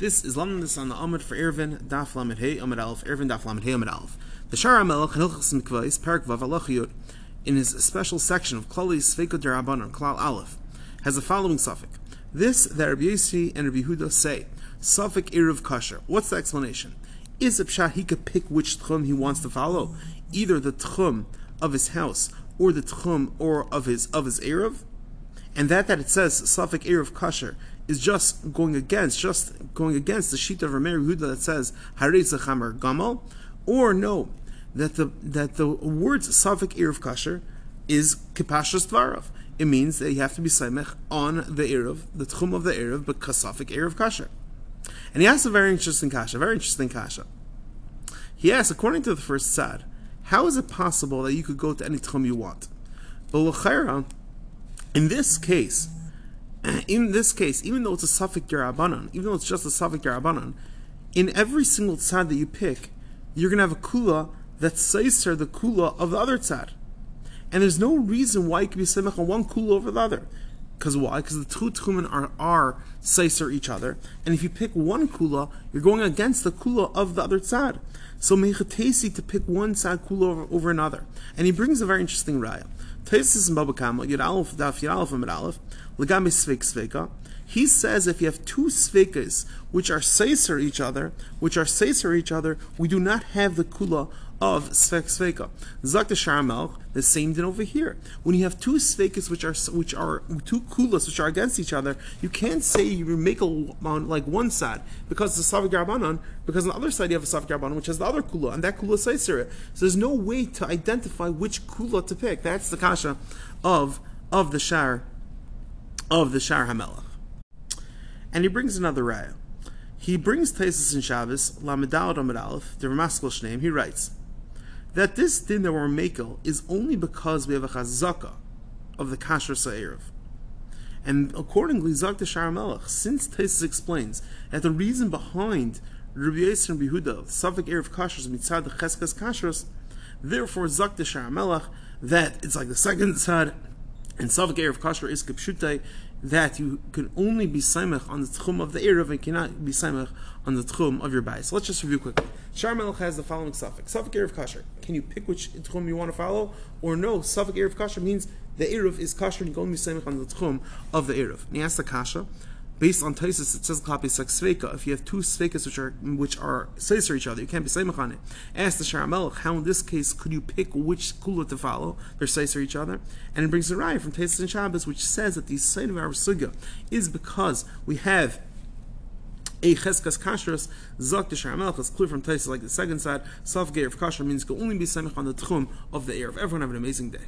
This is Lamdas on the Amud for Eruvin, Daf Lamed Hey, Amud Aleph, Eruvin, Daf Lamed Hey, Amud Aleph. The Shara Melech, Hilchas Mikvais, Perak Vav Alach in his special section of Klali Sveiko Derabanan, Klal Aleph, has the following suffix. This that Rabbi Yossi and Rabbi Huda say, Safik Erev Kasher. What's the explanation? Is it pshat he could pick which tchum he wants to follow, either the tchum of his house or the tchum or of his of his erev, and that that it says Safik Erev Kasher is just going against, just going against the sheet of Rameir Huda that says Harei Chamer Gamal, or no, that the that the words Safik Erev Kasher is Kipashas Dvarav. It means that you have to be Saimech on the Erev, the Tchum of the Erev, but Kasafik Erev Kasher. And he asks a very interesting kasha, very interesting kasha. He asks, according to the first sad, how is it possible that you could go to any tchum you want? But in this case, in this case, even though it's a safek Derabanan, even though it's just a safek Derabanan, in every single tzad that you pick, you're going to have a kula that's seiser the kula of the other tzad. And there's no reason why you could be semech on one kula over the other. Because why? Because the two tchumen are, are seiser each other. And if you pick one kula, you're going against the kula of the other tzad. So mechatesi to pick one tzad kula over, over another. And he brings a very interesting raya. Taisis in Baba Kama, Yud Aleph, Daf Yud Aleph, Amud Aleph, Legami. He says if you have two sveikas which are seiser each other, which are seiser each other, we do not have the kula of svek sveka. Zakta Sharmelch, the same thing over here. When you have two svekas which are which are two kulas which are against each other, you can't say you make a on like one side because a savik garbanon, because on the other side you have a savik which has the other kula, and that kula is seiser. So there's no way to identify which kula to pick. That's the kasha of of the shar of the shar hamelach. And he brings another raya. He brings Taisus and Shabbos, Lamedal Ramad Aleph, the Ramaskal name. He writes that this din that we're makel is only because we have a chazaka of the kasher sa'erev. And accordingly, Zak the Sharamelech, since Taisus explains that the reason behind Rabbi Yisrael and Behuda, Safik Erev Kashrus, mitzad the Cheskas Kashrus, therefore Zak the Sharamelech, that it's like the second tzad, and Safik Erev Kasher is Kipshutai, that you can only be Saimach on the Tchum of the Erev and cannot be Saimach on the Tchum of your Bais. So let's just review quickly. Shar Melech has the following suffix. Safik Erev Kasher. Can you pick which Tchum you want to follow? Or no, Safik Erev Kasher means the Erev is Kasher and you can only be Saimach on the Tchum of the Erev. And he the Kasha, based on Taisus, it says copy Sveka. If you have two Svekas which are which are Seiser each other, you can't be Saimach on it. Ask the Shar Melech, how in this case could you pick which Kula to follow? They're Seiser each other. And it brings a raya from Taisus and Shabbos, which says that the side of our Sugya is because we have a cheskas kashrus zok the shamelch is clear from places like the second side. Self of kasher means can only be semich on the tchum of the air. Everyone have an amazing day.